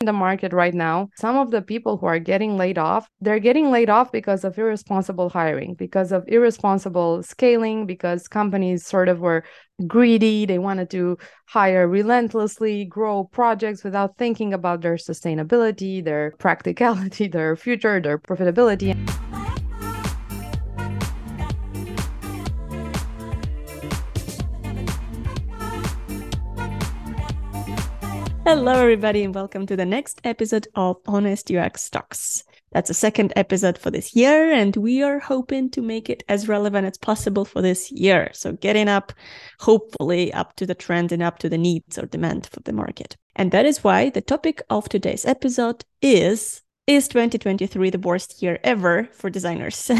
in the market right now, some of the people who are getting laid off, they're getting laid off because of irresponsible hiring, because of irresponsible scaling, because companies sort of were greedy. They wanted to hire relentlessly, grow projects without thinking about their sustainability, their practicality, their future, their profitability. Hello, everybody, and welcome to the next episode of Honest UX Talks. That's the second episode for this year, and we are hoping to make it as relevant as possible for this year. So, getting up, hopefully, up to the trend and up to the needs or demand for the market. And that is why the topic of today's episode is Is 2023 the worst year ever for designers?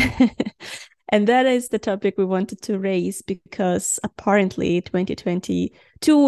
And that is the topic we wanted to raise because apparently 2022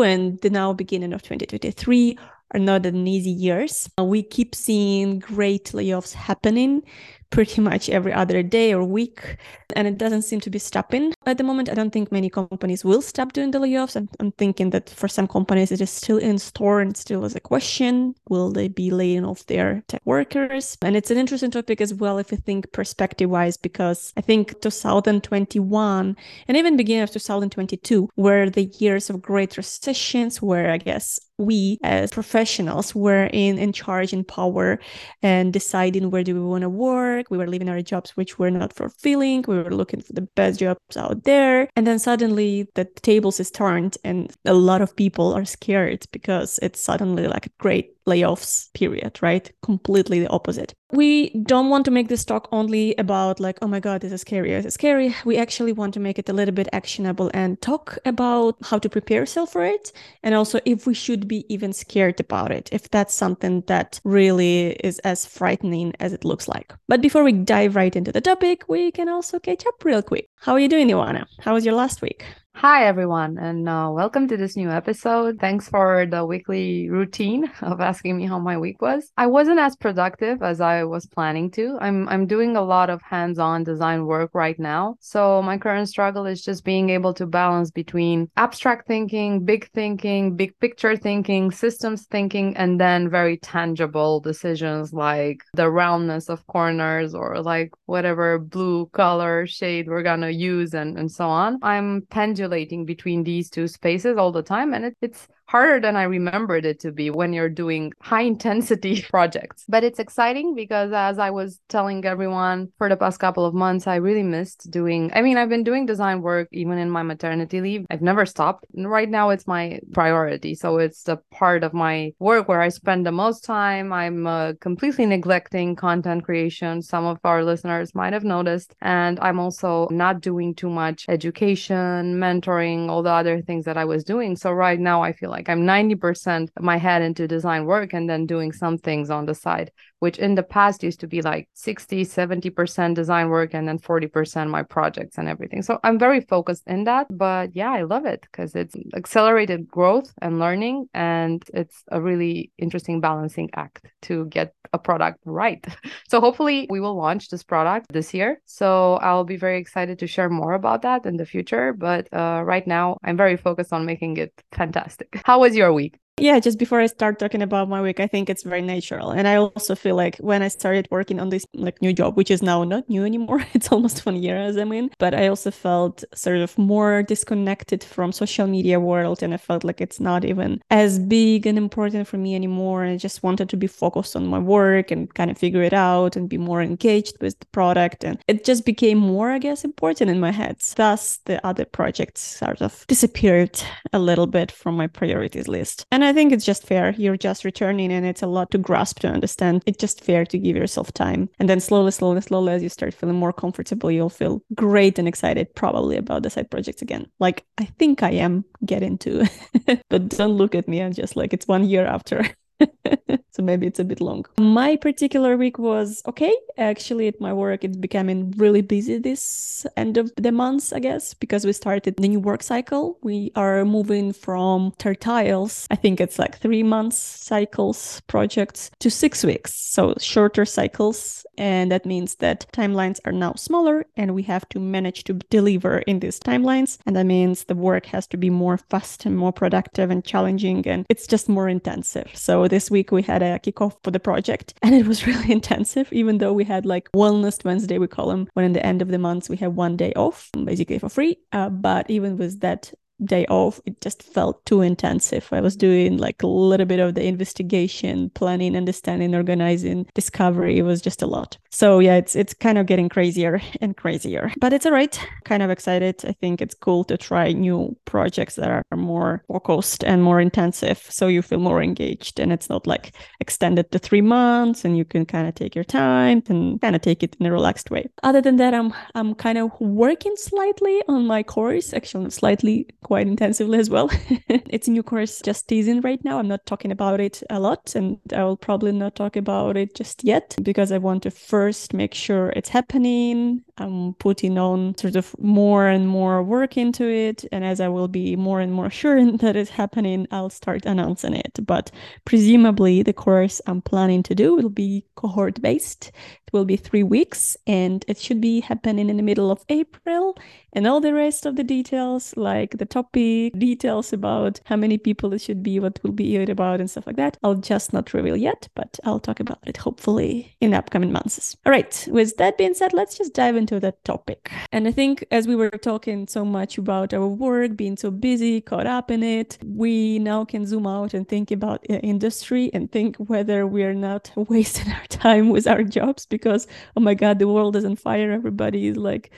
and the now beginning of 2023 are not an easy years. Uh, we keep seeing great layoffs happening pretty much every other day or week, and it doesn't seem to be stopping at the moment. I don't think many companies will stop doing the layoffs. I'm, I'm thinking that for some companies, it is still in store and still is a question will they be laying off their tech workers? And it's an interesting topic as well if you think perspective wise, because I think 2021 and even beginning of 2022 were the years of great recessions where I guess we as professionals were in in charge in power and deciding where do we want to work we were leaving our jobs which were not fulfilling. We were looking for the best jobs out there. And then suddenly the tables is turned and a lot of people are scared because it's suddenly like a great layoffs period, right? Completely the opposite. We don't want to make this talk only about like, oh my God, this is scary, this is scary. We actually want to make it a little bit actionable and talk about how to prepare yourself for it. And also if we should be even scared about it, if that's something that really is as frightening as it looks like. But before we dive right into the topic, we can also catch up real quick. How are you doing, Ioana? How was your last week? Hi, everyone, and uh, welcome to this new episode. Thanks for the weekly routine of asking me how my week was. I wasn't as productive as I was planning to. I'm I'm doing a lot of hands-on design work right now, so my current struggle is just being able to balance between abstract thinking, big thinking, big picture thinking, systems thinking, and then very tangible decisions like the roundness of corners or like whatever blue color shade we're gonna use and and so on. I'm pendulating oscillating between these two spaces all the time. And it, it's harder than I remembered it to be when you're doing high intensity projects. But it's exciting because, as I was telling everyone for the past couple of months, I really missed doing. I mean, I've been doing design work even in my maternity leave. I've never stopped. right now, it's my priority. So it's the part of my work where I spend the most time. I'm uh, completely neglecting content creation. Some of our listeners might have noticed. And I'm also not doing too much education, mentoring, all the other things that I was doing. So right now, I feel like like I'm 90% my head into design work and then doing some things on the side, which in the past used to be like 60, 70% design work and then 40% my projects and everything. So I'm very focused in that. But yeah, I love it because it's accelerated growth and learning. And it's a really interesting balancing act to get a product right. So hopefully we will launch this product this year. So I'll be very excited to share more about that in the future. But uh, right now, I'm very focused on making it fantastic. How was your week? Yeah just before i start talking about my week i think it's very natural. And i also feel like when i started working on this like new job which is now not new anymore it's almost one year as i'm in but i also felt sort of more disconnected from social media world and i felt like it's not even as big and important for me anymore. I just wanted to be focused on my work and kind of figure it out and be more engaged with the product. And it just became more i guess important in my head. Thus the other projects sort of disappeared a little bit from my priorities list. And i I think it's just fair. You're just returning and it's a lot to grasp to understand. It's just fair to give yourself time. And then slowly, slowly, slowly, as you start feeling more comfortable, you'll feel great and excited probably about the side projects again. Like I think I am getting to. but don't look at me. I'm just like, it's one year after. so maybe it's a bit long. My particular week was okay. actually at my work it's becoming really busy this end of the month, I guess, because we started the new work cycle. We are moving from tertiles, I think it's like three months cycles projects to six weeks. So shorter cycles. And that means that timelines are now smaller and we have to manage to deliver in these timelines. And that means the work has to be more fast and more productive and challenging. And it's just more intensive. So this week we had a kickoff for the project and it was really intensive, even though we had like Wellness Wednesday, we call them, when in the end of the month we have one day off, basically for free. Uh, but even with that day off it just felt too intensive. I was doing like a little bit of the investigation planning understanding organizing discovery. It was just a lot. So yeah it's it's kind of getting crazier and crazier. But it's all right kind of excited. I think it's cool to try new projects that are more focused and more intensive so you feel more engaged. And it's not like extended to three months and you can kind of take your time and kind of take it in a relaxed way. Other than that i'm i'm kind of working slightly on my course actually slightly quite intensively as well. it's a new course just teasing right now. I'm not talking about it a lot, and I will probably not talk about it just yet because I want to first make sure it's happening. I'm putting on sort of more and more work into it. And as I will be more and more sure that it's happening, I'll start announcing it. But presumably, the course I'm planning to do will be cohort based. Will be three weeks and it should be happening in the middle of April. And all the rest of the details, like the topic, details about how many people it should be, what will be it about, and stuff like that, I'll just not reveal yet, but I'll talk about it hopefully in upcoming months. All right, with that being said, let's just dive into that topic. And I think as we were talking so much about our work, being so busy, caught up in it, we now can zoom out and think about industry and think whether we're not wasting our time with our jobs because, oh my God, the world is on fire. Everybody is like,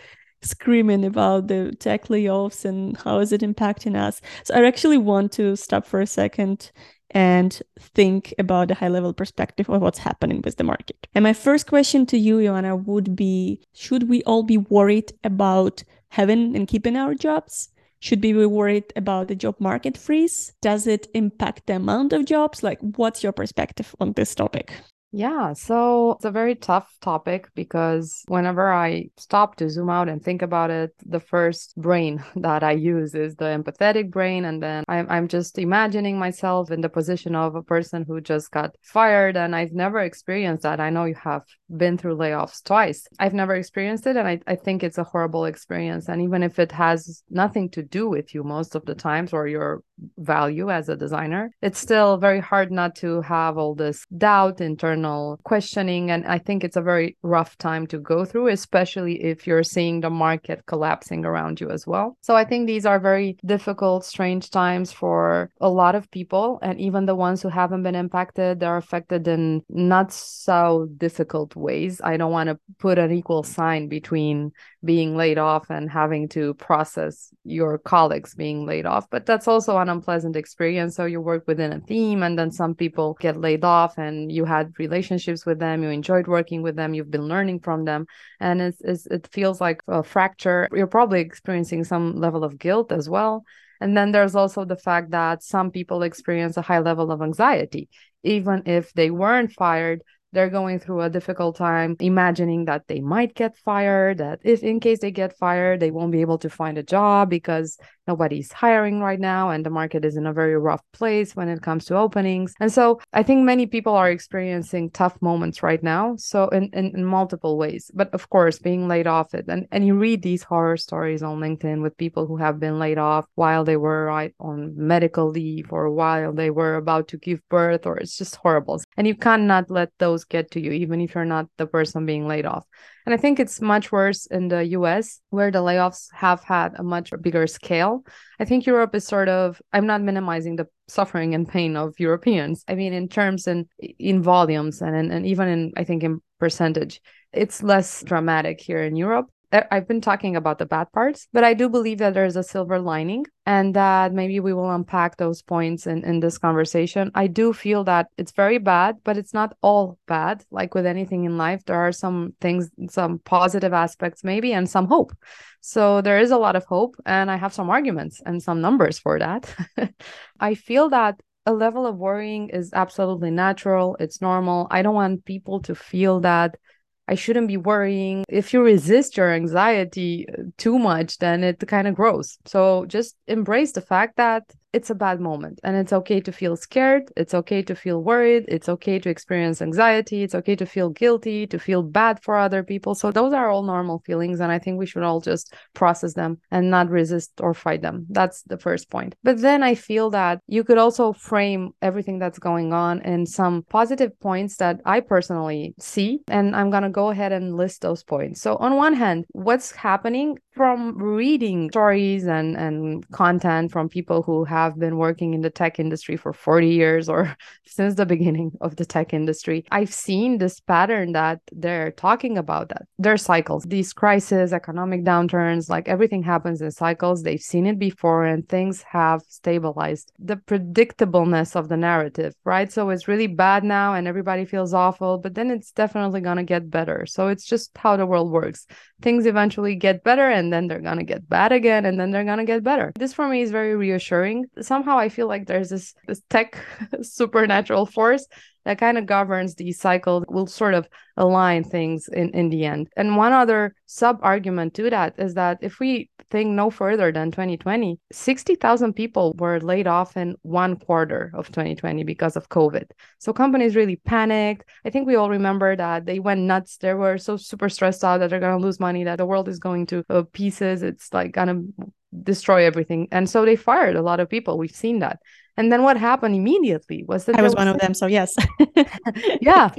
screaming about the tech layoffs and how is it impacting us. So I actually want to stop for a second and think about the high level perspective of what's happening with the market. And my first question to you, Ioana, would be should we all be worried about having and keeping our jobs? Should we be worried about the job market freeze? Does it impact the amount of jobs? Like, what's your perspective on this topic? Yeah, so it's a very tough topic because whenever I stop to zoom out and think about it, the first brain that I use is the empathetic brain. And then I'm, I'm just imagining myself in the position of a person who just got fired. And I've never experienced that. I know you have been through layoffs twice. I've never experienced it. And I, I think it's a horrible experience. And even if it has nothing to do with you most of the times or your value as a designer, it's still very hard not to have all this doubt internal questioning. And I think it's a very rough time to go through, especially if you're seeing the market collapsing around you as well. So I think these are very difficult, strange times for a lot of people. And even the ones who haven't been impacted, they're affected in not so difficult ways. I don't want to put an equal sign between being laid off and having to process your colleagues being laid off. But that's also an unpleasant experience. So you work within a team, and then some people get laid off, and you had relationships with them, you enjoyed working with them, you've been learning from them, and it's, it's it feels like a fracture. You're probably experiencing some level of guilt as well. And then there's also the fact that some people experience a high level of anxiety. Even if they weren't fired, they're going through a difficult time imagining that they might get fired that if in case they get fired they won't be able to find a job because nobody's hiring right now and the market is in a very rough place when it comes to openings. And so i think many people are experiencing tough moments right now. So in, in, in multiple ways but of course being laid off it and, and you read these horror stories on linkedin with people who have been laid off while they were right on medical leave or while they were about to give birth or it's just horrible. And you cannot let those get to you even if you're not the person being laid off and I think it's much worse in the US, where the layoffs have had a much bigger scale. I think Europe is sort of, I'm not minimizing the suffering and pain of Europeans. I mean, in terms and in volumes and, and, and even in, I think, in percentage, it's less dramatic here in Europe. I've been talking about the bad parts, but I do believe that there's a silver lining and that maybe we will unpack those points in, in this conversation. I do feel that it's very bad, but it's not all bad. Like with anything in life, there are some things, some positive aspects, maybe, and some hope. So there is a lot of hope, and I have some arguments and some numbers for that. I feel that a level of worrying is absolutely natural, it's normal. I don't want people to feel that I shouldn't be worrying. If you resist your anxiety uh, too much, then it kind of grows. So just embrace the fact that it's a bad moment and it's okay to feel scared. It's okay to feel worried. It's okay to experience anxiety. It's okay to feel guilty, to feel bad for other people. So those are all normal feelings. And I think we should all just process them and not resist or fight them. That's the first point. But then I feel that you could also frame everything that's going on in some positive points that I personally see. And I'm going to go ahead and list those points. So on one hand, what's happening from reading stories and, and content from people who have been working in the tech industry for 40 years or since the beginning of the tech industry, I've seen this pattern that they're talking about that. There are cycles, these crises, economic downturns, like everything happens in cycles. They've seen it before and things have stabilized. The predictableness of the narrative, right? So it's really bad now and everybody feels awful, but then it's definitely going to get better. So it's just how the world works. Things eventually get better and then they're to get bad again and then they're to get better. This for me is very reassuring somehow I feel like there's this, this tech supernatural force that kind of governs the cycle will sort of align things in, in the end. And one other sub argument to that is that if we think no further than 2020, 60,000 people were laid off in one quarter of 2020 because of COVID. So companies really panicked. I think we all remember that they went nuts. They were so super stressed out that they're going to lose money, that the world is going to uh, pieces. It's like going to destroy everything. And so they fired a lot of people. We've seen that. And then what happened immediately was that I was, was one of them. So yes. yeah,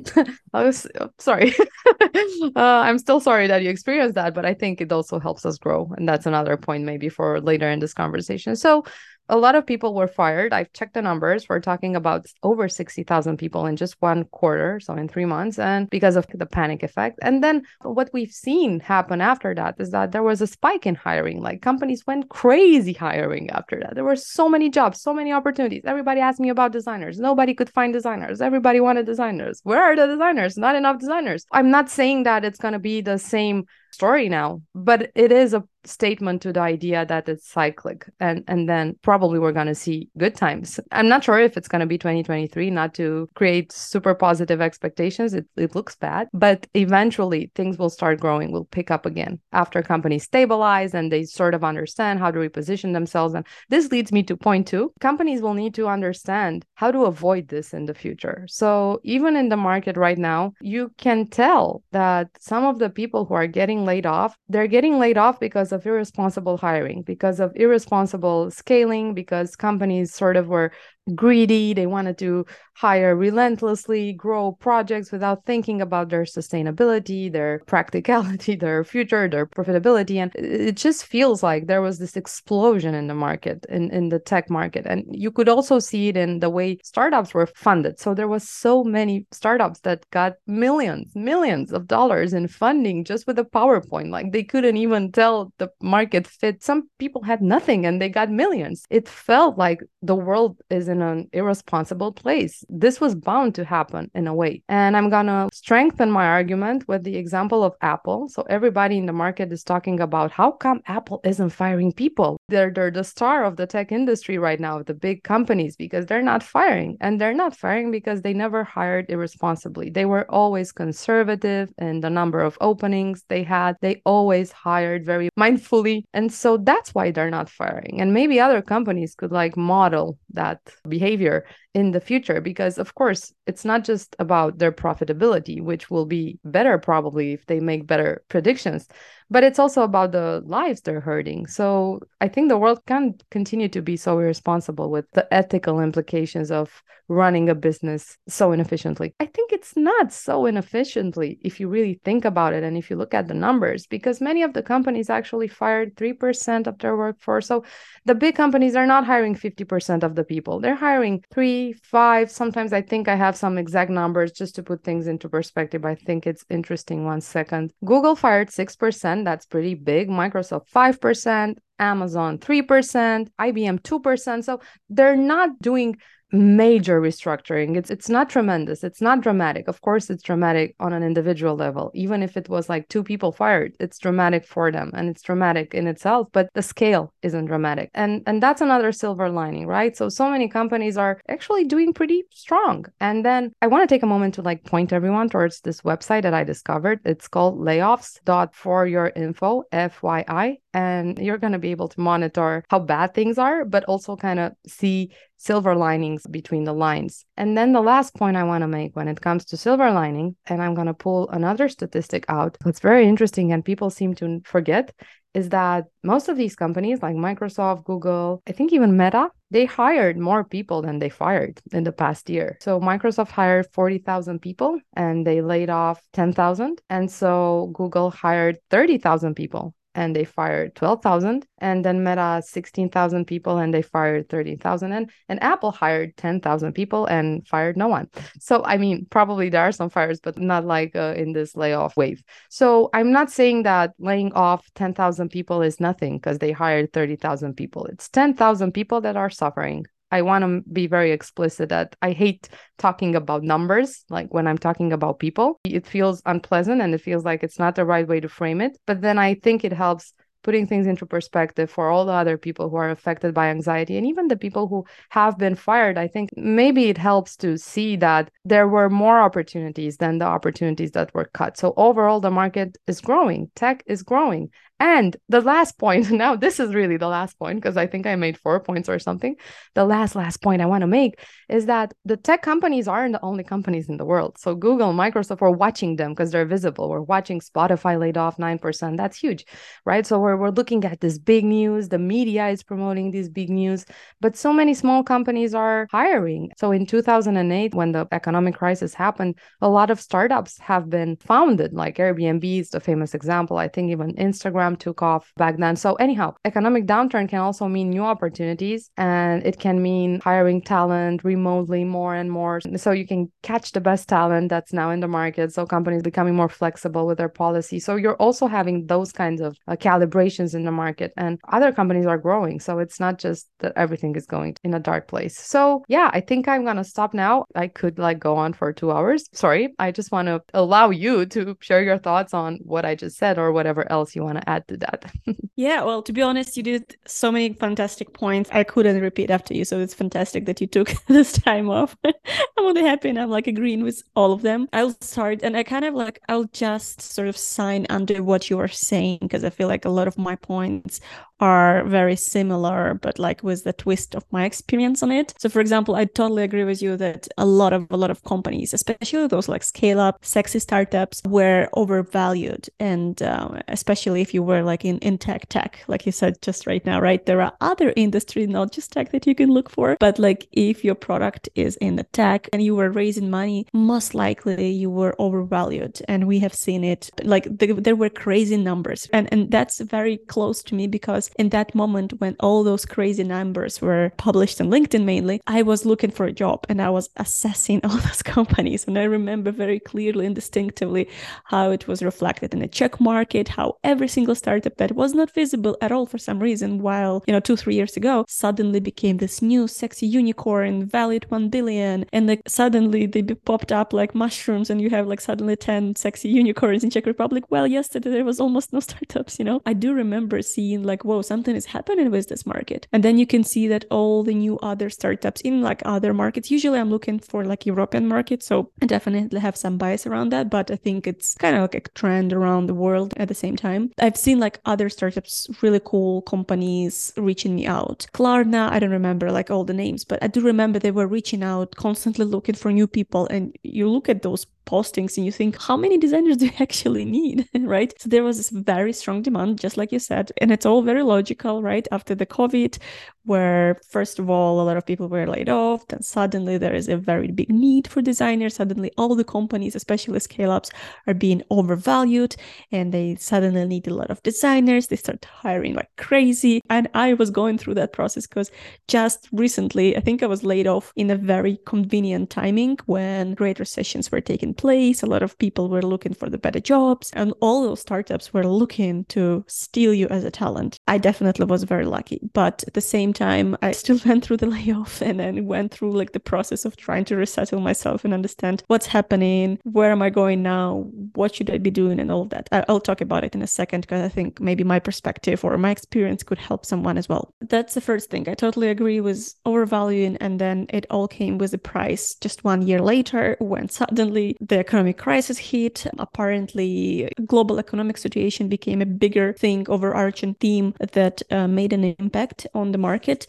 I was oh, sorry. uh, I'm still sorry that you experienced that, but I think it also helps us grow, and that's another point maybe for later in this conversation. So a lot of people were fired. I've checked the numbers. We're talking about over 60,000 people in just one quarter, so in three months, and because of the panic effect. And then what we've seen happen after that is that there was a spike in hiring. Like companies went crazy hiring after that. There were so many jobs, so many opportunities. Everybody asked me about designers. Nobody could find designers. Everybody wanted designers. Where are the designers? Not enough designers. I'm not saying that it's going to be the same story now, but it is a statement to the idea that it's cyclic and and then probably we're going to see good times. I'm not sure if it's going to be 2023 not to create super positive expectations it, it looks bad but eventually things will start growing will pick up again after companies stabilize and they sort of understand how to reposition themselves. And this leads me to point two companies will need to understand how to avoid this in the future. So even in the market right now you can tell that some of the people who are getting laid off they're getting laid off because of irresponsible hiring, because of irresponsible scaling, because companies sort of were greedy. They wanted to hire relentlessly, grow projects without thinking about their sustainability, their practicality, their future, their profitability. And it just feels like there was this explosion in the market, in, in the tech market. And you could also see it in the way startups were funded. So there was so many startups that got millions, millions of dollars in funding just with a PowerPoint. Like they couldn't even tell the market fit. Some people had nothing and they got millions. It felt like the world is in an irresponsible place. This was bound to happen in a way. And I'm going to strengthen my argument with the example of Apple. So everybody in the market is talking about how come Apple isn't firing people? They're, they're the star of the tech industry right now, the big companies, because they're not firing. And they're not firing because they never hired irresponsibly. They were always conservative in the number of openings they had. They always hired very mindfully. And so that's why they're not firing. And maybe other companies could like model that behavior in the future because of course it's not just about their profitability which will be better probably if they make better predictions but it's also about the lives they're hurting. So i think the world can't continue to be so irresponsible with the ethical implications of running a business so inefficiently. I think it's not so inefficiently if you really think about it and if you look at the numbers because many of the companies actually fired 3% of their workforce. So the big companies are not hiring 50% of the people. They're hiring 3 five. Sometimes I think I have some exact numbers just to put things into perspective. I think it's interesting. One second. Google fired 6%. That's pretty big. Microsoft 5%. Amazon 3%. IBM 2%. So they're not doing major restructuring. It's it's not tremendous. It's not dramatic. Of course, it's dramatic on an individual level. Even if it was like two people fired, it's dramatic for them and it's dramatic in itself, but the scale isn't dramatic. And and that's another silver lining, right? So so many companies are actually doing pretty strong. And then I want to take a moment to like point everyone towards this website that I discovered. It's called layoffs.foryourinfo, FYI and you're going to be able to monitor how bad things are, but also kind of see silver linings between the lines. And then the last point I want to make when it comes to silver lining, and I'm going to pull another statistic out that's very interesting and people seem to forget, is that most of these companies like Microsoft, Google, I think even Meta, they hired more people than they fired in the past year. So Microsoft hired 40,000 people and they laid off 10,000. And so Google hired 30,000 people and they fired 12,000 and then Meta 16,000 people and they fired 30,000 and and Apple hired 10,000 people and fired no one. So I mean probably there are some fires but not like uh, in this layoff wave. So I'm not saying that laying off 10,000 people is nothing because they hired 30,000 people. It's 10,000 people that are suffering I want to be very explicit that I hate talking about numbers. Like when I'm talking about people, it feels unpleasant and it feels like it's not the right way to frame it. But then I think it helps putting things into perspective for all the other people who are affected by anxiety and even the people who have been fired i think maybe it helps to see that there were more opportunities than the opportunities that were cut so overall the market is growing tech is growing and the last point, now this is really the last point because I think I made four points or something. The last, last point I want to make is that the tech companies aren't the only companies in the world. So Google, Microsoft, we're watching them because they're visible. We're watching Spotify laid off 9%. That's huge, right? So we're, we're looking at this big news. The media is promoting these big news, but so many small companies are hiring. So in 2008, when the economic crisis happened, a lot of startups have been founded, like Airbnb is the famous example. I think even Instagram took off back then. So, anyhow, economic downturn can also mean new opportunities and it can mean hiring talent remotely more and more. So, you can catch the best talent that's now in the market. So, companies becoming more flexible with their policy. So, you're also having those kinds of uh, calibrations in the market, and other companies are growing. So, it's not just that everything is going in a dark place. So, yeah, I think I'm going to stop now. I could like go on for two hours. Sorry. I just want to allow you to share your thoughts on what I just said or whatever else you want to add add to that. yeah, well, to be honest, you did so many fantastic points. I couldn't repeat after you, so it's fantastic that you took this time off. I'm really happy and I'm like agreeing with all of them. I'll start and I kind of like I'll just sort of sign under what you are saying because I feel like a lot of my points are very similar, but like with the twist of my experience on it. So, for example, I totally agree with you that a lot of a lot of companies, especially those like scale up, sexy startups, were overvalued, and uh, especially if you were like in in tech, tech, like you said just right now, right? There are other industries, not just tech, that you can look for, but like if your product is in the tech and you were raising money, most likely you were overvalued, and we have seen it. Like the, there were crazy numbers, and and that's very close to me because in that moment when all those crazy numbers were published on LinkedIn mainly, I was looking for a job and I was assessing all those companies. And I remember very clearly and distinctively how it was reflected in the Czech market, how every single startup that was not visible at all for some reason, while, you know, two, three years ago, suddenly became this new sexy unicorn, valued 1 billion. And like suddenly they popped up like mushrooms and you have like suddenly 10 sexy unicorns in Czech Republic. Well, yesterday there was almost no startups, you know? I do remember seeing like, whoa, something is happening with this market. And then you can see that all the new other startups in like other markets, usually I'm looking for like European markets. So I definitely have some bias around that, but I think it's kind of like a trend around the world at the same time. I've seen like other startups, really cool companies reaching me out. Klarna, I don't remember like all the names, but I do remember they were reaching out, constantly looking for new people. And you look at those postings and you think, how many designers do you actually need? right? So there was this very strong demand, just like you said. And it's all very logical, right? After the COVID, where first of all, a lot of people were laid off, then suddenly there is a very big need for designers. Suddenly all the companies, especially scale ups, are being overvalued and they suddenly need a lot of designers. They start hiring like crazy. And I was going through that process because just recently, I think I was laid off in a very convenient timing when great recessions were taking place. A lot of people were looking for the better jobs, and all those startups were looking to steal you as a talent. I definitely was very lucky. But at the same time, I still went through the layoff and then went through like the process of trying to resettle myself and understand what's happening, where am I going now, what should I be doing, and all that. I- will talk about it in a second because I think maybe my perspective or my experience could help someone as well. That's the first thing. I totally agree with overvaluing, and then it all came with a price just one year later when suddenly the economic crisis hit. Apparently, global economic situation became a bigger thing, overarching theme that uh, made an impact on the market.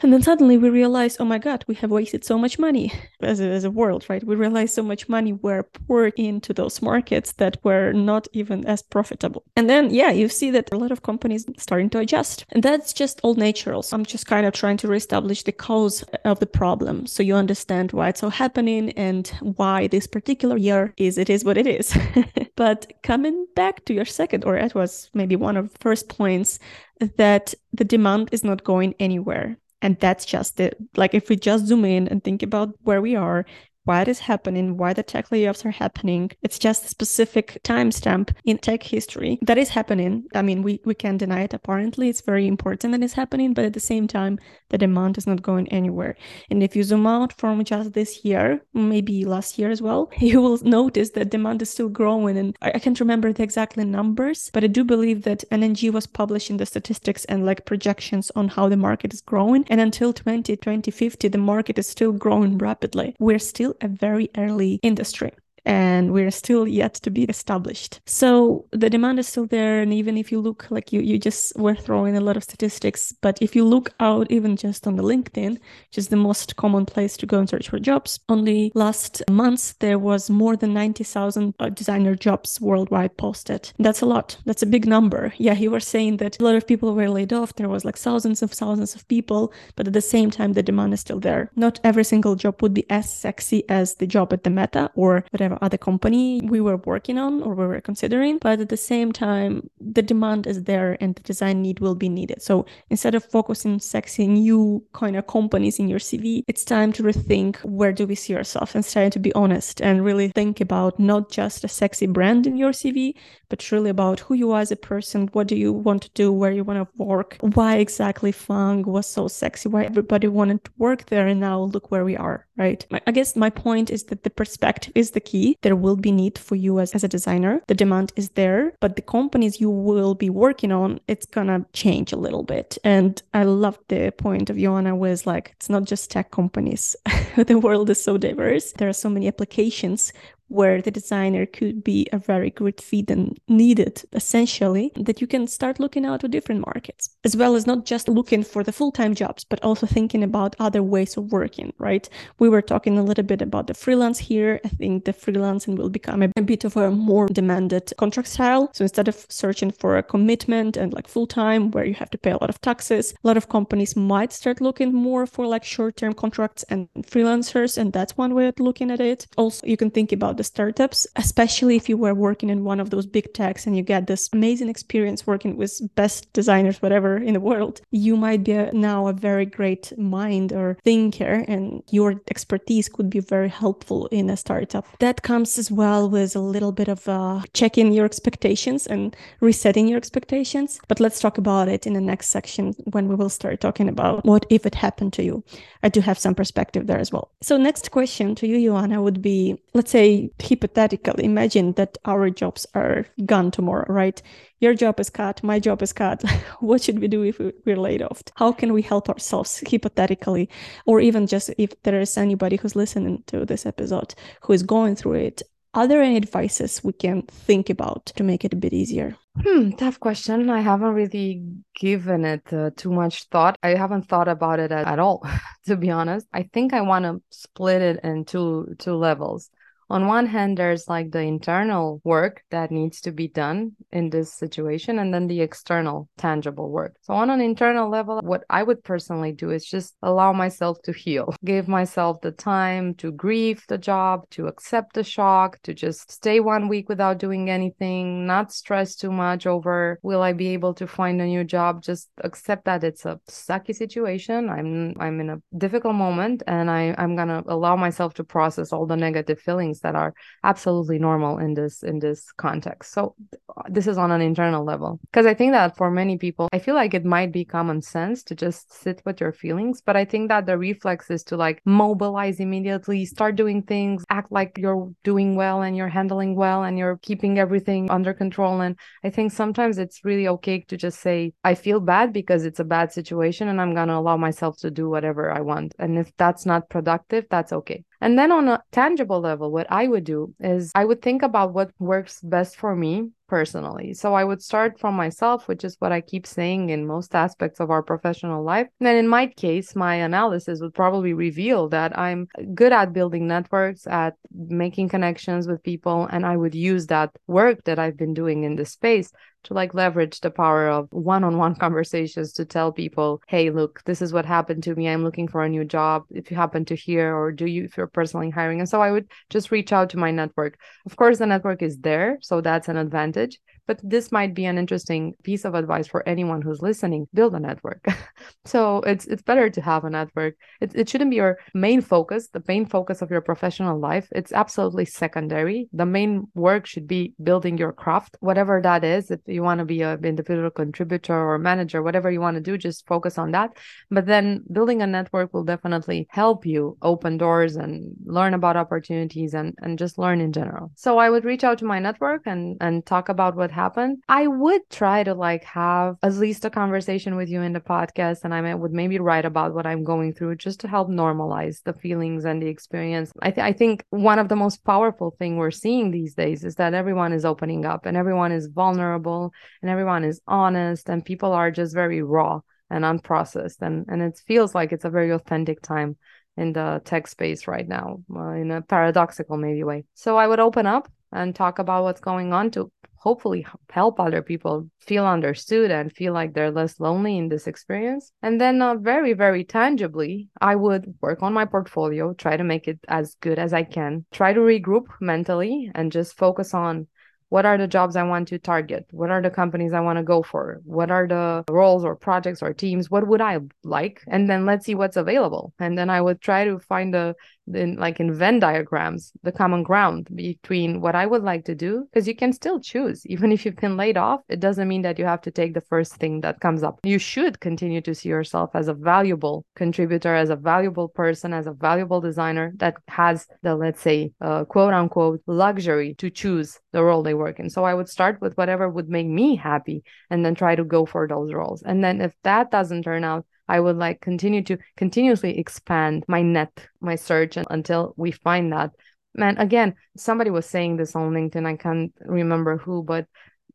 And then suddenly we realize, oh my God, we have wasted so much money as a, as a world, right? We realize so much money were poured into those markets that were not even as profitable. And then, yeah, you see that a lot of companies starting to adjust. And that's just all natural. So I'm just kind of trying to reestablish the cause of the problem so you understand why it's all happening and why this particular year is it is what it is. but coming back to your second, or it was maybe one of the first points that the demand is not going anywhere and that's just it. Like if we just zoom in and think about where we are why it is happening, why the tech layoffs are happening. It's just a specific timestamp in tech history that is happening. I mean, we, we can't deny it. Apparently, it's very important that it's happening, but at the same time, the demand is not going anywhere. And if you zoom out from just this year, maybe last year as well, you will notice that demand is still growing. And I, I can't remember the exactly numbers, but I do believe that NNG was publishing the statistics and like projections on how the market is growing. And until 20, 2050, the market is still growing rapidly. We're still a very early industry and we're still yet to be established. So the demand is still there. And even if you look like you, you just were throwing a lot of statistics, but if you look out even just on the LinkedIn, which is the most common place to go and search for jobs, only last month there was more than 90,000 uh, designer jobs worldwide posted. That's a lot. That's a big number. Yeah, you were saying that a lot of people were laid off. There was like thousands of thousands of people, but at the same time, the demand is still there. Not every single job would be as sexy as the job at the Meta or whatever other company we were working on or we were considering. But at the same time, the demand is there and the design need will be needed. So instead of focusing sexy new kind of companies in your CV, it's time to rethink where do we see ourselves and starting to be honest and really think about not just a sexy brand in your CV, but really about who you are as a person, what do you want to do, where you want to work, why exactly FAANG was so sexy, why everybody wanted to work there, and now look where we are, right? I guess my point is that the perspective is the key. There will be need for you as, as a designer. The demand is there, but the companies you will be working on, it's gonna change a little bit. And I love the point of Ioana was like, it's not just tech companies. the world is so diverse. There are so many applications where the designer could be a very good fit and needed essentially that you can start looking out to different markets as well as not just looking for the full-time jobs but also thinking about other ways of working right? We were talking a little bit about the freelance here. I think the freelancing will become a, a bit of a more demanded contract style. So instead of searching for a commitment and like full-time where you have to pay a lot of taxes a lot of companies might start looking more for like short-term contracts and freelancers and that's one way of looking at it. Also you can think about the startups, especially if you were working in one of those big techs and you get this amazing experience working with best designers, whatever in the world, you might be a, now a very great mind or thinker, and your expertise could be very helpful in a startup. That comes as well with a little bit of uh, checking your expectations and resetting your expectations. But let's talk about it in the next section when we will start talking about what if it happened to you. I do have some perspective there as well. So, next question to you, Ioana, would be let's say hypothetically imagine that our jobs are gone tomorrow right? Your job is cut my job is cut. What should we do if we're laid off? How can we help ourselves hypothetically? Or even just if there is anybody who's listening to this episode who is going through it are there any advices we can think about to make it a bit easier Hmm, tough question. I haven't really given it uh, too much thought. I haven't thought about it at, at all, to be honest. I think I want to split it into two levels on one hand there's like the internal work that needs to be done in this situation and then the external tangible work. So on an internal level what i would personally do is just allow myself to heal. Give myself the time to grieve the job to accept the shock to just stay one week without doing anything not stress too much over will i be able to find a new job? Just accept that it's a sucky situation. I'm i'm in a difficult moment and i i'm gonna allow myself to process all the negative feelings things that are absolutely normal in this in this context. So this is on an internal level. Because i think that for many people i feel like it might be common sense to just sit with your feelings but i think that the reflex is to like mobilize immediately start doing things act like you're doing well and you're handling well and you're keeping everything under control. And i think sometimes it's really okay to just say i feel bad because it's a bad situation and i'm going to allow myself to do whatever i want. And if that's not productive that's okay and then on a tangible level, what I would do is I would think about what works best for me personally. So I would start from myself, which is what I keep saying in most aspects of our professional life. And in my case, my analysis would probably reveal that I'm good at building networks, at making connections with people, and I would use that work that I've been doing in this space to like leverage the power of one-on-one conversations to tell people hey look this is what happened to me. I'm looking for a new job. If you happen to hear or do you if you're personally hiring. And so i would just reach out to my network. Of course the network is there so that's an advantage but this might be an interesting piece of advice for anyone who's listening build a network. So it's it's better to have a network. It, it shouldn't be your main focus the main focus of your professional life. It's absolutely secondary. The main work should be building your craft. Whatever that is if you want to be an individual contributor or manager whatever you want to do just focus on that. But then building a network will definitely help you open doors and learn about opportunities and and just learn in general. So i would reach out to my network and and talk about what happen, I would try to like have at least a conversation with you in the podcast and I would maybe write about what I'm going through just to help normalize the feelings and the experience. I, th- I think one of the most powerful thing we're seeing these days is that everyone is opening up and everyone is vulnerable and everyone is honest and people are just very raw and unprocessed and and it feels like it's a very authentic time in the tech space right now uh, in a paradoxical maybe way so i would open up and talk about what's going on to hopefully help other people feel understood and feel like they're less lonely in this experience. And then, uh, very, very tangibly, I would work on my portfolio, try to make it as good as I can, try to regroup mentally, and just focus on what are the jobs I want to target? What are the companies I want to go for? What are the roles or projects or teams? What would I like? And then let's see what's available. And then I would try to find the in like in Venn diagrams, the common ground between what I would like to do, because you can still choose. Even if you've been laid off, it doesn't mean that you have to take the first thing that comes up. You should continue to see yourself as a valuable contributor, as a valuable person, as a valuable designer that has the, let's say, uh, quote unquote, luxury to choose the role they work in. So I would start with whatever would make me happy and then try to go for those roles. And then if that doesn't turn out, I would like continue to continuously expand my net, my search until we find that. Man, again, somebody was saying this on LinkedIn. I can't remember who, but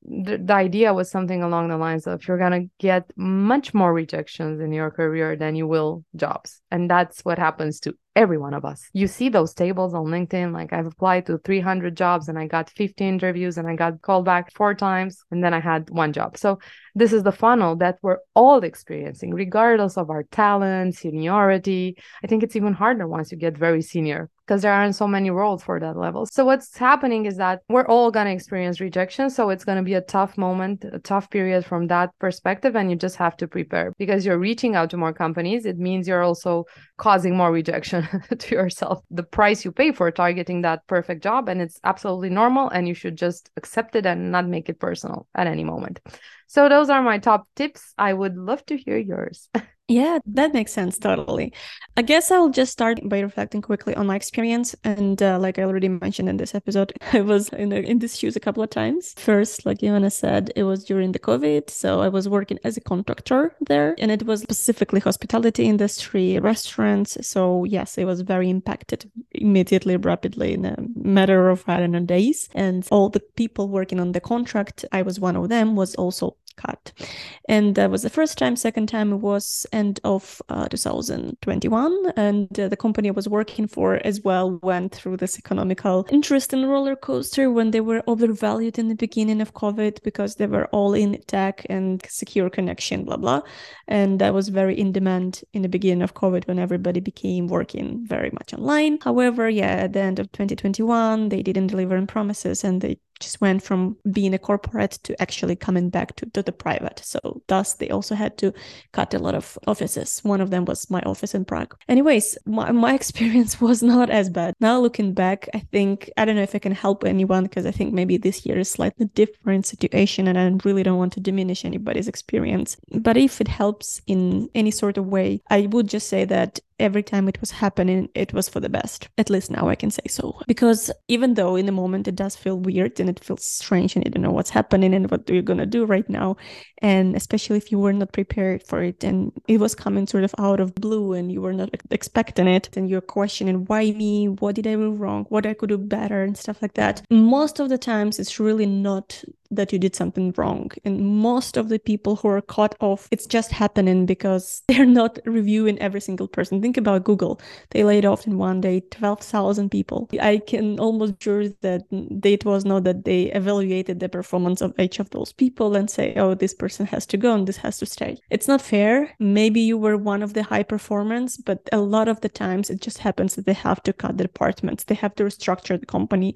the, the idea was something along the lines of you're going to get much more rejections in your career than you will jobs. And that's what happens to every one of us. You see those tables on LinkedIn, like I've applied to 300 jobs and I got 50 interviews and I got called back four times and then I had one job. So this is the funnel that we're all experiencing, regardless of our talent, seniority. I think it's even harder once you get very senior because there aren't so many roles for that level. So what's happening is that we're all going to experience rejection. So it's going to be a tough moment, a tough period from that perspective. And you just have to prepare because you're reaching out to more companies. It means you're also causing more rejection to yourself. The price you pay for targeting that perfect job. And it's absolutely normal. And you should just accept it and not make it personal at any moment. So those are my top tips. I would love to hear yours. Yeah, that makes sense totally. I guess I'll just start by reflecting quickly on my experience. And uh, like I already mentioned in this episode, I was in, in these shoes a couple of times. First, like Ioana said, it was during the COVID. So I was working as a contractor there, and it was specifically hospitality industry, restaurants. So yes, it was very impacted immediately, rapidly in a matter of, I don't know, days. And all the people working on the contract, I was one of them, was also cut. And that was the first time. Second time was end of uh, 2021. And uh, the company I was working for as well went through this economical interest and roller coaster when they were overvalued in the beginning of COVID because they were all in tech and secure connection, blah, blah. And that was very in demand in the beginning of COVID when everybody became working very much online. However, yeah, at the end of 2021, they didn't deliver on promises and they just went from being a corporate to actually coming back to, to the private. So thus they also had to cut a lot of offices. One of them was my office in Prague. Anyways, my, my experience was not as bad. Now looking back, I think I don't know if I can help anyone because I think maybe this year is slightly different situation and I really don't want to diminish anybody's experience. But if it helps in any sort of way, I would just say that every time it was happening, it was for the best. At least now I can say so. Because even though in the moment it does feel weird and it feels strange and you don't know what's happening and what you're to do right now, and especially if you were not prepared for it and it was coming sort of out of blue and you were not expecting it and you're questioning why me, what did I do wrong, what I could do better and stuff like that. Most of the times it's really not that you did something wrong. And most of the people who are caught off, it's just happening because they're not reviewing every single person. Think about Google. They laid off in one day 12,000 people. I can almost sure that it was not that they evaluated the performance of each of those people and say, oh, this person has to go and this has to stay. It's not fair. Maybe you were one of the high performance, but a lot of the times it just happens that they have to cut the departments. They have to restructure the company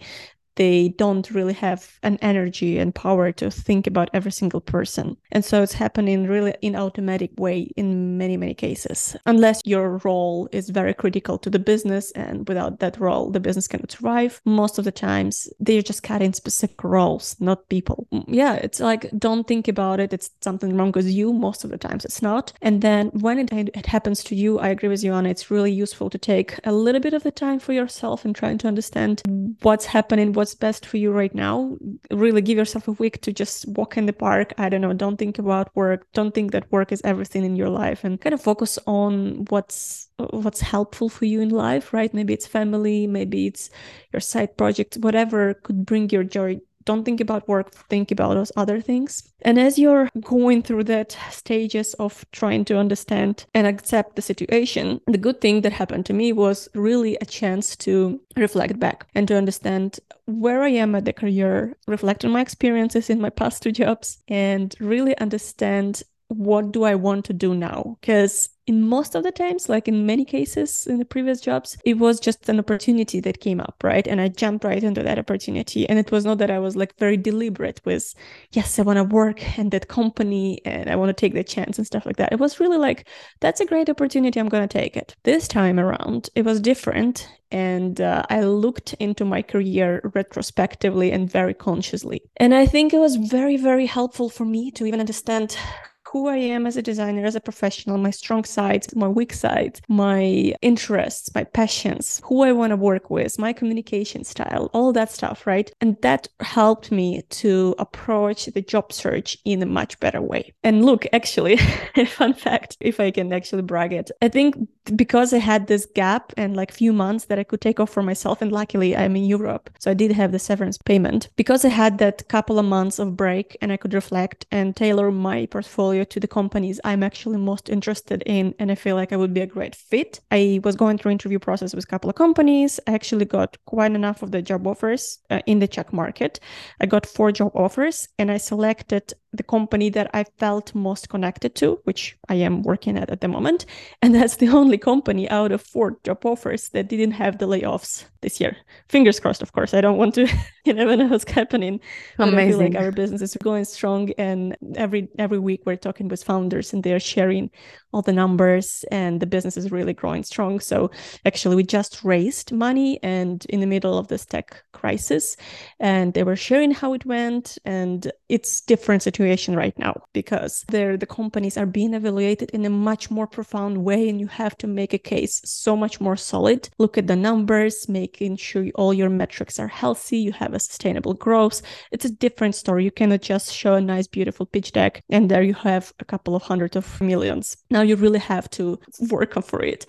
they don't really have an energy and power to think about every single person. And so it's happening really in automatic way in many, many cases. Unless your role is very critical to the business and without that role, the business cannot survive. Most of the times they're just cutting specific roles, not people. Mm, yeah, it's like don't think about it. It's something wrong with you. Most of the times it's not. And then when it, it happens to you, I agree with you on it's really useful to take a little bit of the time for yourself and trying to understand what's happening, what's what's best for you right now. Really give yourself a week to just walk in the park. I don't know, don't think about work. Don't think that work is everything in your life and kind of focus on what's what's helpful for you in life, right? Maybe it's family, maybe it's your side project, whatever could bring your joy don't think about work think about those other things. And as you're going through that stages of trying to understand and accept the situation the good thing that happened to me was really a chance to reflect back and to understand where i am at the career reflect on my experiences in my past two jobs and really understand what do i want to do now because in most of the times, like in many cases in the previous jobs, it was just an opportunity that came up, right? And I jumped right into that opportunity. And it was not that I was like very deliberate with, yes, I want to work in that company and I want to take the chance and stuff like that. It was really like, that's a great opportunity. I'm going to take it. This time around, it was different. And uh, I looked into my career retrospectively and very consciously. And I think it was very, very helpful for me to even understand who I am as a designer, as a professional, my strong sides, my weak sides, my interests, my passions, who I want to work with, my communication style, all that stuff, right? And that helped me to approach the job search in a much better way. And look, actually, fun fact, if I can actually brag it, I think because I had this gap and like few months that I could take off for myself, and luckily I'm in Europe, so I did have the severance payment. Because I had that couple of months of break and I could reflect and tailor my portfolio to the companies I'm actually most interested in, and I feel like I would be a great fit. I was going through interview process with a couple of companies. I actually got quite enough of the job offers uh, in the Czech market. I got four job offers, and I selected the company that I felt most connected to, which I am working at at the moment. And that's the only company out of four job offers that didn't have the layoffs this year. Fingers crossed, of course. I don't want to, you never know what's happening. Amazing. I feel like our business is going strong, and every every week we're talking with founders, and they're sharing all the numbers, and the business is really growing strong. So actually, we just raised money, and in the middle of this tech crisis, and they were sharing how it went, and it's different situation right now because there the companies are being evaluated in a much more profound way, and you have to make a case so much more solid. Look at the numbers, making sure all your metrics are healthy, you have a sustainable growth. It's a different story. You cannot just show a nice, beautiful pitch deck and there you have a couple of hundred of millions. Now you really have to work for it.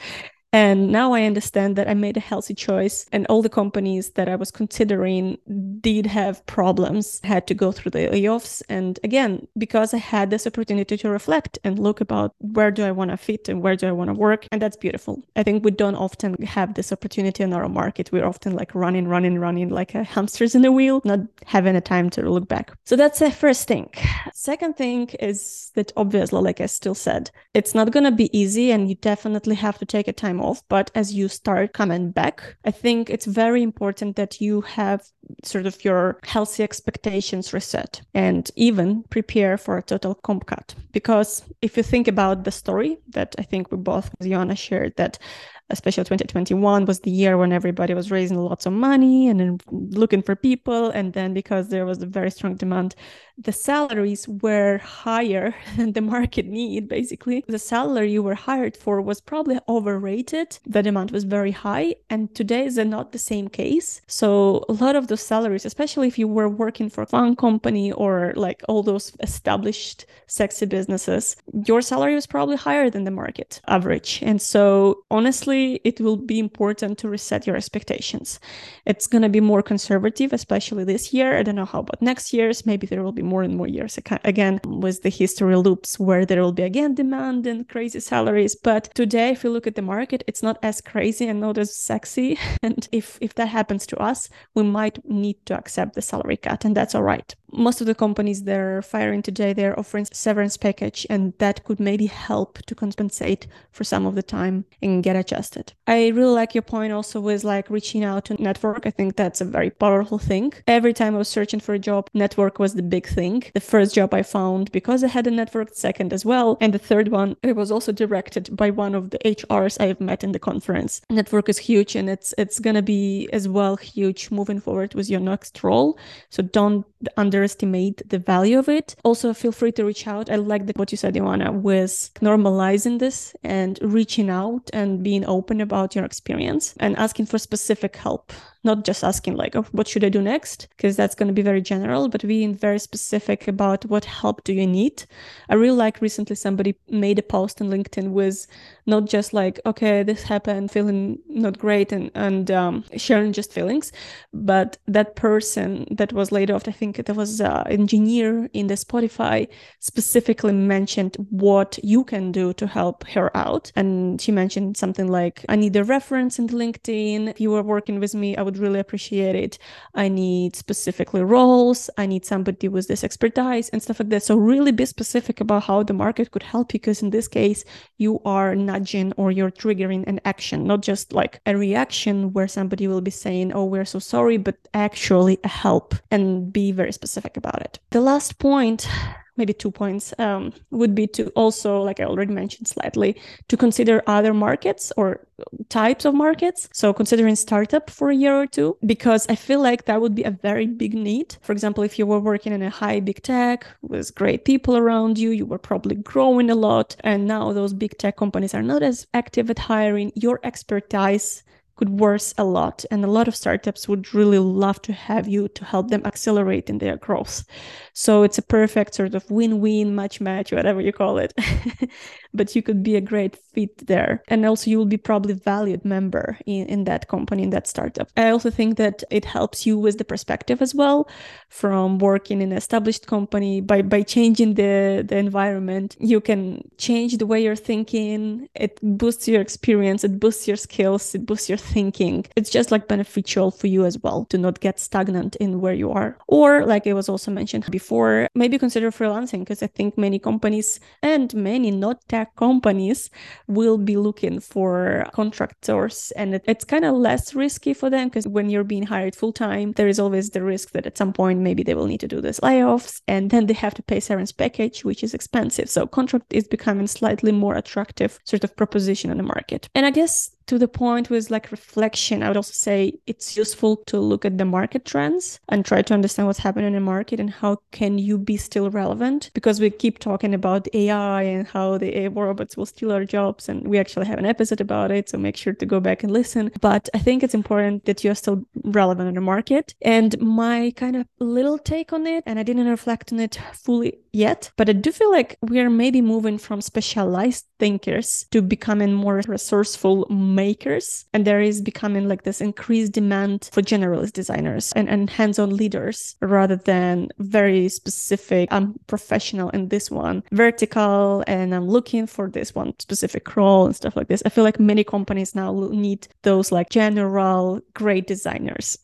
And now I understand that I made a healthy choice, and all the companies that I was considering did have problems, had to go through the layoffs. And again, because I had this opportunity to reflect and look about where do I want to fit and where do I want to work. And that's beautiful. I think we don't often have this opportunity in our market. We're often like running, running, running like a hamsters in a wheel, not having a time to look back. So that's the first thing. Second thing is that obviously, like I still said, it's not going to be easy and you definitely have to take a time time off but as you start coming back i think it's very important that you have sort of your healthy expectations reset and even prepare for a total comp cut. Because if you think about the story that I think we both, Ioana, shared, that especially 2021 was the year when everybody was raising lots of money and looking for people. And then because there was a very strong demand the salaries were higher than the market need basically. The salary you were hired for was probably overrated. The demand was very high. And today is not the same case. So a lot of those salaries especially if you were working for a FAANG company or like all those established sexy businesses your salary was probably higher than the market average. And so honestly it will be important to reset your expectations. It's going to be more conservative especially this year. I don't know how about next year's. Maybe there will be more and more years again with the history loops where there will be again demand and crazy salaries. But today if you look at the market it's not as crazy and not as sexy. And if if that happens to us we might need to accept the salary cut and that's all right most of the companies they're firing today they're offering severance package and that could maybe help to compensate for some of the time and get adjusted. I really like your point also with like reaching out to network. I think that's a very powerful thing. Every time i was searching for a job network was the big thing. The first job i found because i had a network second as well and the third one it was also directed by one of the hrs i've met in the conference. Network is huge and it's it's gonna be as well huge moving forward with your next role. So don't underestimate the value of it. Also, feel free to reach out. I like the, what you said, Ioana, with normalizing this and reaching out and being open about your experience and asking for specific help not just asking like oh, what should i do next? Because that's going to be very general but being very specific about what help do you need. I really like recently somebody made a post on linkedin with not just like okay this happened feeling not great and and um, sharing just feelings but that person that was laid off i think there was an engineer in the spotify specifically mentioned what you can do to help her out. And she mentioned something like i need a reference in linkedin. If you were working with me i would really appreciate it. I need specifically roles. I need somebody with this expertise and stuff like that. So really be specific about how the market could help you, because in this case, you are nudging or you're triggering an action, not just like a reaction where somebody will be saying, "Oh, we're so sorry," but actually a help and be very specific about it. The last point maybe two points um, would be to also, like I already mentioned slightly, to consider other markets or types of markets. So considering startup for a year or two, because I feel like that would be a very big need. For example, if you were working in a high big tech with great people around you, you were probably growing a lot. And now those big tech companies are not as active at hiring. Your expertise could worse a lot. And a lot of startups would really love to have you to help them accelerate in their growth. So it's a perfect sort of win win, match match, whatever you call it. but you could be a great fit there. And also, you will be probably valued member in, in that company, in that startup. I also think that it helps you with the perspective as well from working in an established company by, by changing the, the environment. You can change the way you're thinking. It boosts your experience, it boosts your skills, it boosts your thinking. It's just like beneficial for you as well to not get stagnant in where you are. Or, like it was also mentioned before, maybe consider freelancing because I think many companies and many not tech companies will be looking for contractors. And it, it's kind of less risky for them because when you're being hired full time, there is always the risk that at some point maybe they will need to do this layoffs and then they have to pay severance package, which is expensive. So contract is becoming slightly more attractive sort of proposition on the market. And I guess to the point with like reflection, I would also say it's useful to look at the market trends and try to understand what's happening in the market and how can you be still relevant because we keep talking about AI and how the AI robots will steal our jobs and we actually have an episode about it so make sure to go back and listen. But I think it's important that you're still relevant in the market. And my kind of little take on it and I didn't reflect on it fully yet but I do feel like we're maybe moving from specialized thinkers to becoming more resourceful makers and there is becoming like this increased demand for generalist designers and, and hands-on leaders rather than very specific. I'm professional in this one vertical and i'm looking for this one specific role and stuff like this. I feel like many companies now need those like general great designers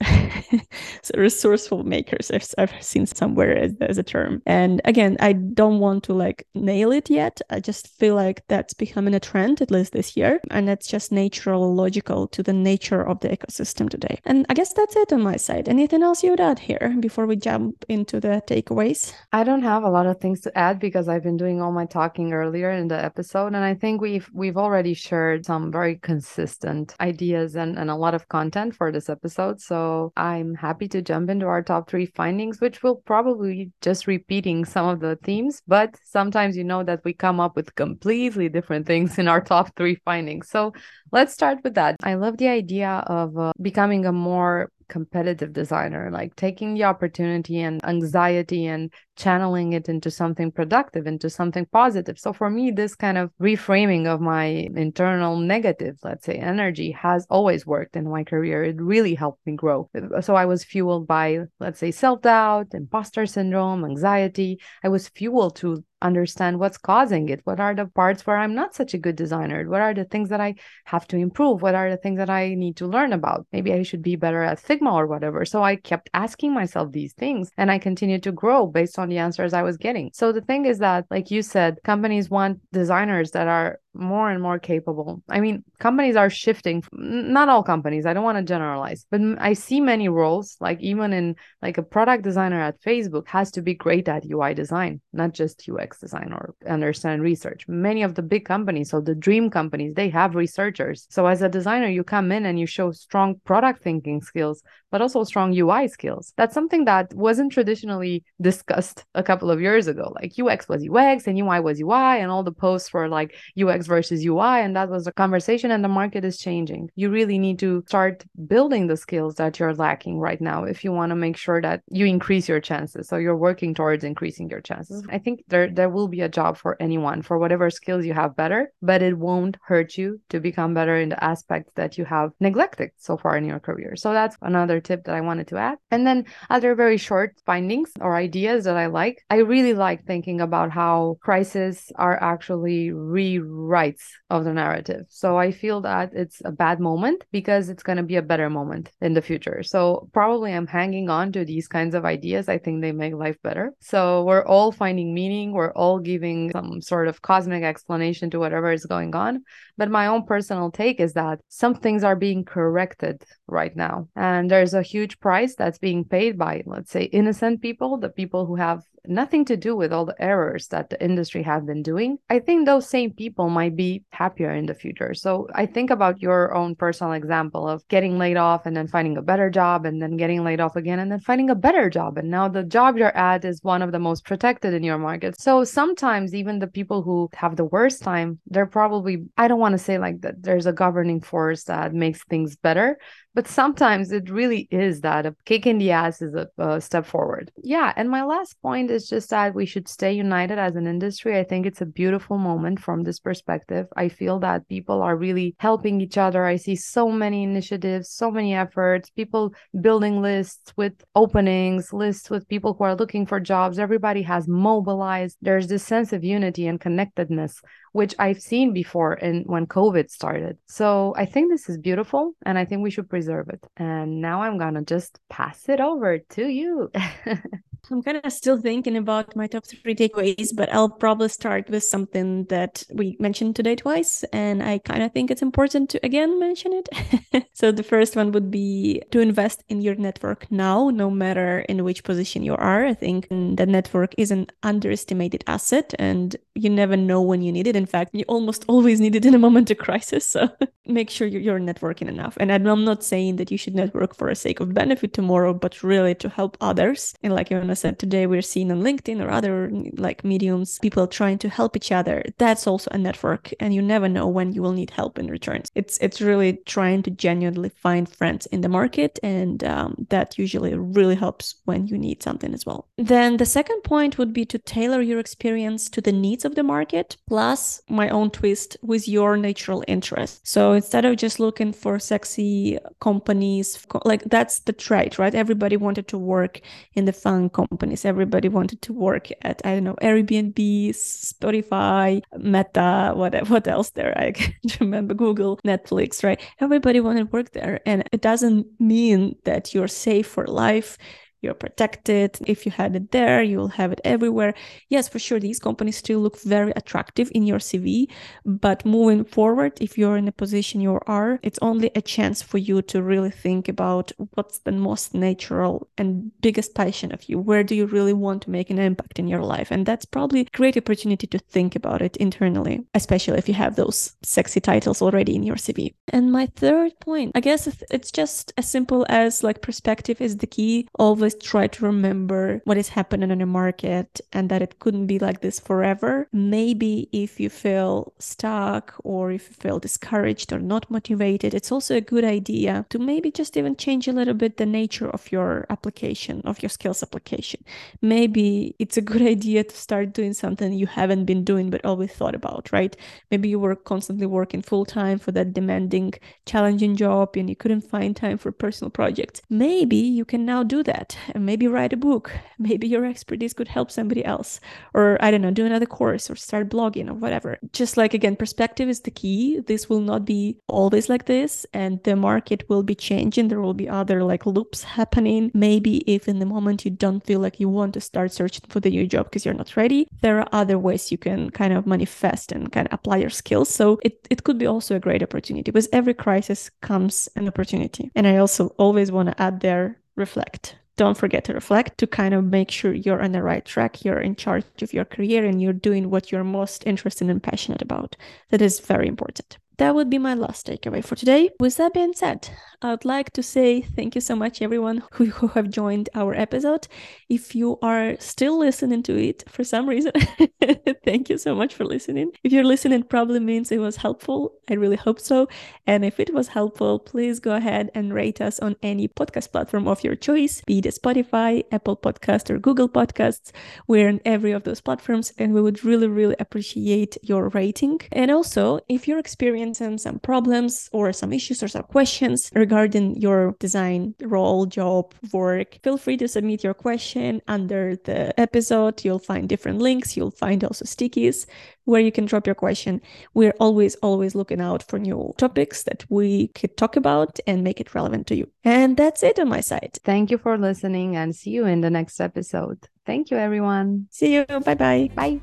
so resourceful makers I've, I've seen somewhere as, as a term. And again i don't want to like nail it yet. I just feel like that's becoming a trend at least this year and that's just nature logical to the nature of the ecosystem today. And I guess that's it on my side. Anything else you would add here before we jump into the takeaways? I don't have a lot of things to add because I've been doing all my talking earlier in the episode. And I think we've we've already shared some very consistent ideas and, and a lot of content for this episode. So I'm happy to jump into our top three findings, which will probably just repeating some of the themes, but sometimes you know that we come up with completely different things in our top three findings. So let's start with that. I love the idea of uh, becoming a more competitive designer, like taking the opportunity and anxiety and channeling it into something productive, into something positive. So for me, this kind of reframing of my internal negative, let's say, energy has always worked in my career. It really helped me grow. So I was fueled by, let's say, self doubt, imposter syndrome, anxiety. I was fueled to understand what's causing it. What are the parts where I'm not such a good designer? What are the things that I have to improve? What are the things that I need to learn about? Maybe I should be better at Or whatever. So I kept asking myself these things and I continued to grow based on the answers I was getting. So the thing is that, like you said, companies want designers that are more and more capable. I mean, companies are shifting, not all companies, I don't want to generalize, but I see many roles, like even in like a product designer at Facebook has to be great at UI design, not just UX design or understand research. Many of the big companies, so the dream companies, they have researchers. So as a designer, you come in and you show strong product thinking skills, but also strong UI skills. That's something that wasn't traditionally discussed a couple of years ago. Like UX was UX and UI was UI, and all the posts were like UX versus UI. And that was a conversation, and the market is changing. You really need to start building the skills that you're lacking right now if you want to make sure that you increase your chances. So you're working towards increasing your chances. I think there, there will be a job for anyone for whatever skills you have better, but it won't hurt you to become better in the aspects that you have neglected so far in your career. So that's another tip that I wanted to add. And then other very short findings or ideas that I like. I really like thinking about how crises are actually rewrites of the narrative. So I feel that it's a bad moment because it's going to be a better moment in the future. So probably I'm hanging on to these kinds of ideas. I think they make life better. So we're all finding meaning. We're all giving some sort of cosmic explanation to whatever is going on. But my own personal take is that some things are being corrected right now. And there's a huge price that's being paid by, let's say, innocent people, the people who have nothing to do with all the errors that the industry has been doing, I think those same people might be happier in the future. So I think about your own personal example of getting laid off and then finding a better job and then getting laid off again and then finding a better job. And now the job you're at is one of the most protected in your market. So sometimes even the people who have the worst time, they're probably, I don't want to say like that there's a governing force that makes things better, but sometimes it really is that a kick in the ass is a, a, step forward. Yeah. And my last point is just that we should stay united as an industry. I think it's a beautiful moment from this perspective. I feel that people are really helping each other. I see so many initiatives, so many efforts, people building lists with openings, lists with people who are looking for jobs. Everybody has mobilized. There's this sense of unity and connectedness which I've seen before in when COVID started. So I think this is beautiful and I think we should preserve it. And now I'm gonna just pass it over to you. I'm kind of still thinking about my top three takeaways, but I'll probably start with something that we mentioned today twice. And I kind of think it's important to again mention it. so the first one would be to invest in your network now, no matter in which position you are. I think the network is an underestimated asset and you never know when you need it. In fact, you almost always need it in a moment of crisis. So make sure you're networking enough. And I'm not saying that you should network for the sake of benefit tomorrow, but really to help others. And like you said today we're seeing on linkedin or other like mediums people trying to help each other. That's also a network and you never know when you will need help in return it's it's really trying to genuinely find friends in the market and um, that usually really helps when you need something as well. Then the second point would be to tailor your experience to the needs of the market plus my own twist with your natural interest. So instead of just looking for sexy companies like that's the trait right? Everybody wanted to work in the FAANG companies. Everybody wanted to work at, I don't know, Airbnb, Spotify, Meta, what, what else there? I can't remember, Google, Netflix, right? Everybody wanted to work there. And it doesn't mean that you're safe for life you're protected. If you had it there, you'll have it everywhere. Yes, for sure, these companies still look very attractive in your CV. But moving forward, if you're in a position you are, it's only a chance for you to really think about what's the most natural and biggest passion of you. Where do you really want to make an impact in your life? And that's probably a great opportunity to think about it internally, especially if you have those sexy titles already in your CV. And my third point, I guess it's just as simple as like perspective is the key. Always try to remember what is happening in the market and that it couldn't be like this forever. Maybe if you feel stuck or if you feel discouraged or not motivated, it's also a good idea to maybe just even change a little bit the nature of your application, of your skills application. Maybe it's a good idea to start doing something you haven't been doing but always thought about, right? Maybe you were constantly working full time for that demanding, challenging job and you couldn't find time for personal projects. Maybe you can now do that and maybe write a book. Maybe your expertise could help somebody else. Or I don't know, do another course or start blogging or whatever. Just like again, perspective is the key. This will not be always like this and the market will be changing. There will be other like loops happening. Maybe if in the moment you don't feel like you want to start searching for the new job because you're not ready, there are other ways you can kind of manifest and kind of apply your skills. So it, it could be also a great opportunity because every crisis comes an opportunity. And I also always want to add there reflect don't forget to reflect to kind of make sure you're on the right track, you're in charge of your career, and you're doing what you're most interested and passionate about. That is very important that would be my last takeaway for today. With that being said, I'd like to say thank you so much, everyone who, who have joined our episode. If you are still listening to it for some reason, thank you so much for listening. If you're listening, probably means it was helpful. I really hope so. And if it was helpful, please go ahead and rate us on any podcast platform of your choice, be it Spotify, Apple Podcast, or Google Podcasts. We're on every of those platforms, and we would really, really appreciate your rating. And also, if you're experiencing experiencing some problems or some issues or some questions regarding your design role, job, work, feel free to submit your question under the episode. You'll find different links. You'll find also stickies where you can drop your question. We're always, always looking out for new topics that we could talk about and make it relevant to you. And that's it on my side. Thank you for listening and see you in the next episode. Thank you, everyone. See you. Bye-bye. Bye.